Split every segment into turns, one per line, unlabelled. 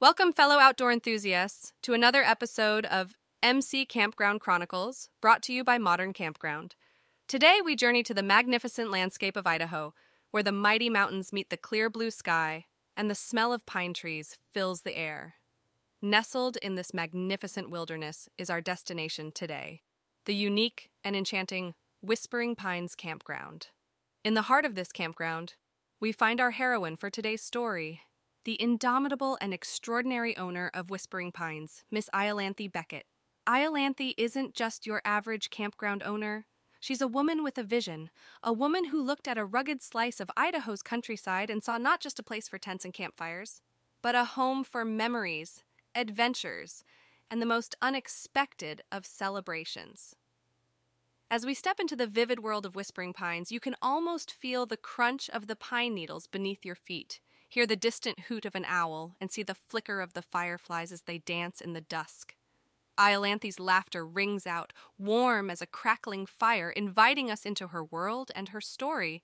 Welcome, fellow outdoor enthusiasts, to another episode of MC Campground Chronicles, brought to you by Modern Campground. Today, we journey to the magnificent landscape of Idaho, where the mighty mountains meet the clear blue sky and the smell of pine trees fills the air. Nestled in this magnificent wilderness is our destination today the unique and enchanting Whispering Pines Campground. In the heart of this campground, we find our heroine for today's story, the indomitable and extraordinary owner of Whispering Pines, Miss Iolanthe Beckett. Iolanthe isn't just your average campground owner. She's a woman with a vision, a woman who looked at a rugged slice of Idaho's countryside and saw not just a place for tents and campfires, but a home for memories, adventures, and the most unexpected of celebrations. As we step into the vivid world of Whispering Pines, you can almost feel the crunch of the pine needles beneath your feet hear the distant hoot of an owl, and see the flicker of the fireflies as they dance in the dusk. Iolanthe's laughter rings out, warm as a crackling fire, inviting us into her world and her story.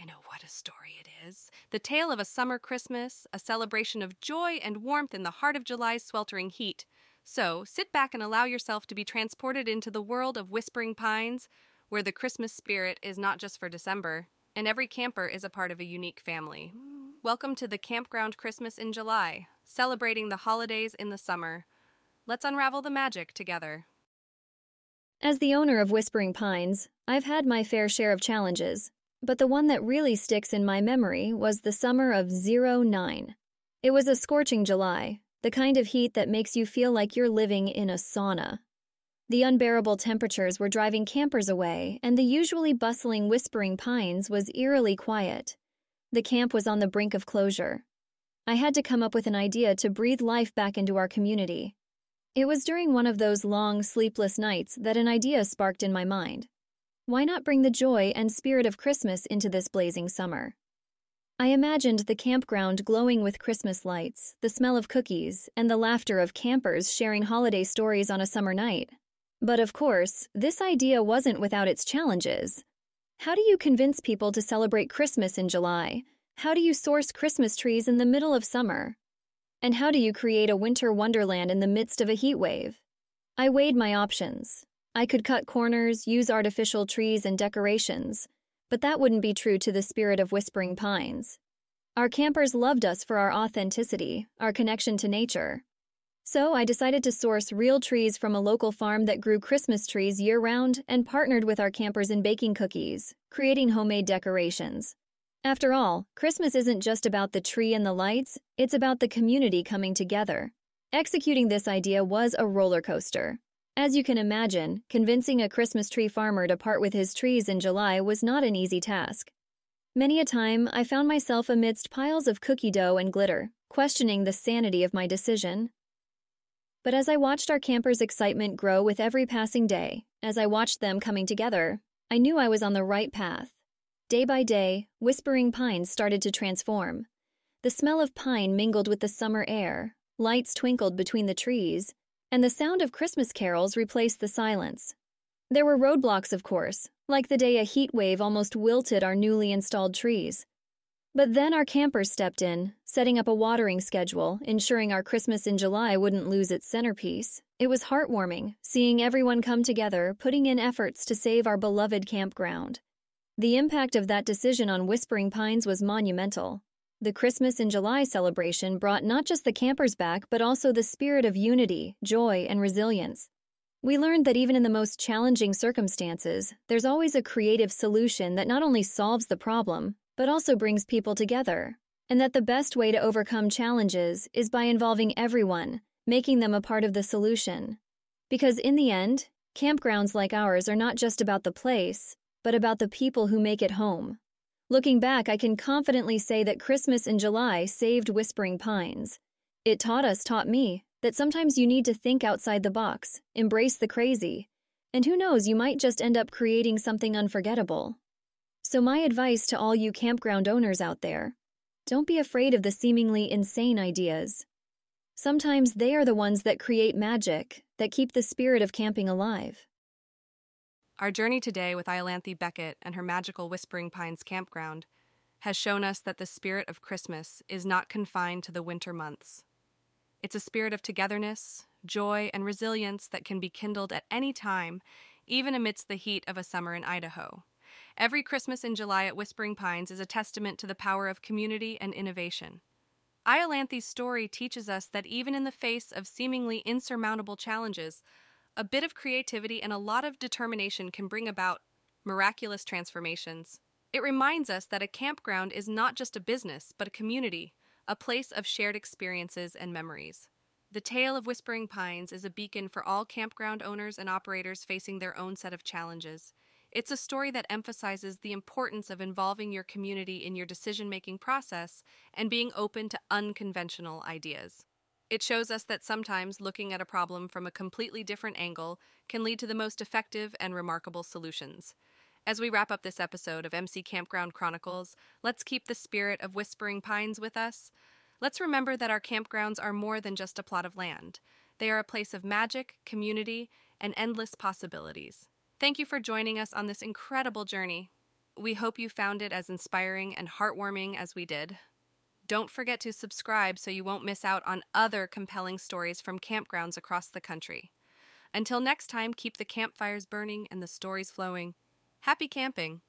I know what a story it is. The tale of a summer Christmas, a celebration of joy and warmth in the heart of July's sweltering heat. So, sit back and allow yourself to be transported into the world of Whispering Pines, where the Christmas spirit is not just for December, and every camper is a part of a unique family. Welcome to the Campground Christmas in July, celebrating the holidays in the summer. Let's unravel the magic together.
As the owner of Whispering Pines, I've had my fair share of challenges, but the one that really sticks in my memory was the summer of 09. It was a scorching July, the kind of heat that makes you feel like you're living in a sauna. The unbearable temperatures were driving campers away, and the usually bustling Whispering Pines was eerily quiet. The camp was on the brink of closure. I had to come up with an idea to breathe life back into our community. It was during one of those long, sleepless nights that an idea sparked in my mind. Why not bring the joy and spirit of Christmas into this blazing summer? I imagined the campground glowing with Christmas lights, the smell of cookies, and the laughter of campers sharing holiday stories on a summer night. But of course, this idea wasn't without its challenges. How do you convince people to celebrate Christmas in July? How do you source Christmas trees in the middle of summer? And how do you create a winter wonderland in the midst of a heat wave? I weighed my options. I could cut corners, use artificial trees and decorations, but that wouldn't be true to the spirit of Whispering Pines. Our campers loved us for our authenticity, our connection to nature, so I decided to source real trees from a local farm that grew Christmas trees year round and partnered with our campers in baking cookies, creating homemade decorations. After all, Christmas isn't just about the tree and the lights, it's about the community coming together. Executing this idea was a roller coaster. As you can imagine, convincing a Christmas tree farmer to part with his trees in July was not an easy task. Many a time, I found myself amidst piles of cookie dough and glitter, questioning the sanity of my decision. But as I watched our campers' excitement grow with every passing day, as I watched them coming together, I knew I was on the right path. Day by day, Whispering Pines started to transform. The smell of pine mingled with the summer air, lights twinkled between the trees, and the sound of Christmas carols replaced the silence. There were roadblocks, of course, like the day a heat wave almost wilted our newly installed trees. But then our campers stepped in, setting up a watering schedule, ensuring our Christmas in July wouldn't lose its centerpiece. It was heartwarming, seeing everyone come together, putting in efforts to save our beloved campground. The impact of that decision on Whispering Pines was monumental. The Christmas in July celebration brought not just the campers back, but also the spirit of unity, joy, and resilience. We learned that even in the most challenging circumstances, there's always a creative solution that not only solves the problem, but also brings people together, and that the best way to overcome challenges is by involving everyone, making them a part of the solution. Because in the end, campgrounds like ours are not just about the place, but about the people who make it home. Looking back, I can confidently say that Christmas in July saved Whispering Pines. It taught us, taught me, that sometimes you need to think outside the box, embrace the crazy, and who knows, you might just end up creating something unforgettable. So, my advice to all you campground owners out there don't be afraid of the seemingly insane ideas. Sometimes they are the ones that create magic, that keep the spirit of camping alive.
Our journey today with Iolanthe Beckett and her magical Whispering Pines campground has shown us that the spirit of Christmas is not confined to the winter months. It's a spirit of togetherness, joy, and resilience that can be kindled at any time, even amidst the heat of a summer in Idaho. Every Christmas in July at Whispering Pines is a testament to the power of community and innovation. Iolanthe's story teaches us that even in the face of seemingly insurmountable challenges, a bit of creativity and a lot of determination can bring about miraculous transformations. It reminds us that a campground is not just a business, but a community, a place of shared experiences and memories. The tale of Whispering Pines is a beacon for all campground owners and operators facing their own set of challenges. It's a story that emphasizes the importance of involving your community in your decision making process and being open to unconventional ideas. It shows us that sometimes looking at a problem from a completely different angle can lead to the most effective and remarkable solutions. As we wrap up this episode of MC Campground Chronicles, let's keep the spirit of Whispering Pines with us. Let's remember that our campgrounds are more than just a plot of land. They are a place of magic, community, and endless possibilities. Thank you for joining us on this incredible journey. We hope you found it as inspiring and heartwarming as we did. Don't forget to subscribe so you won't miss out on other compelling stories from campgrounds across the country. Until next time, keep the campfires burning and the stories flowing. Happy camping!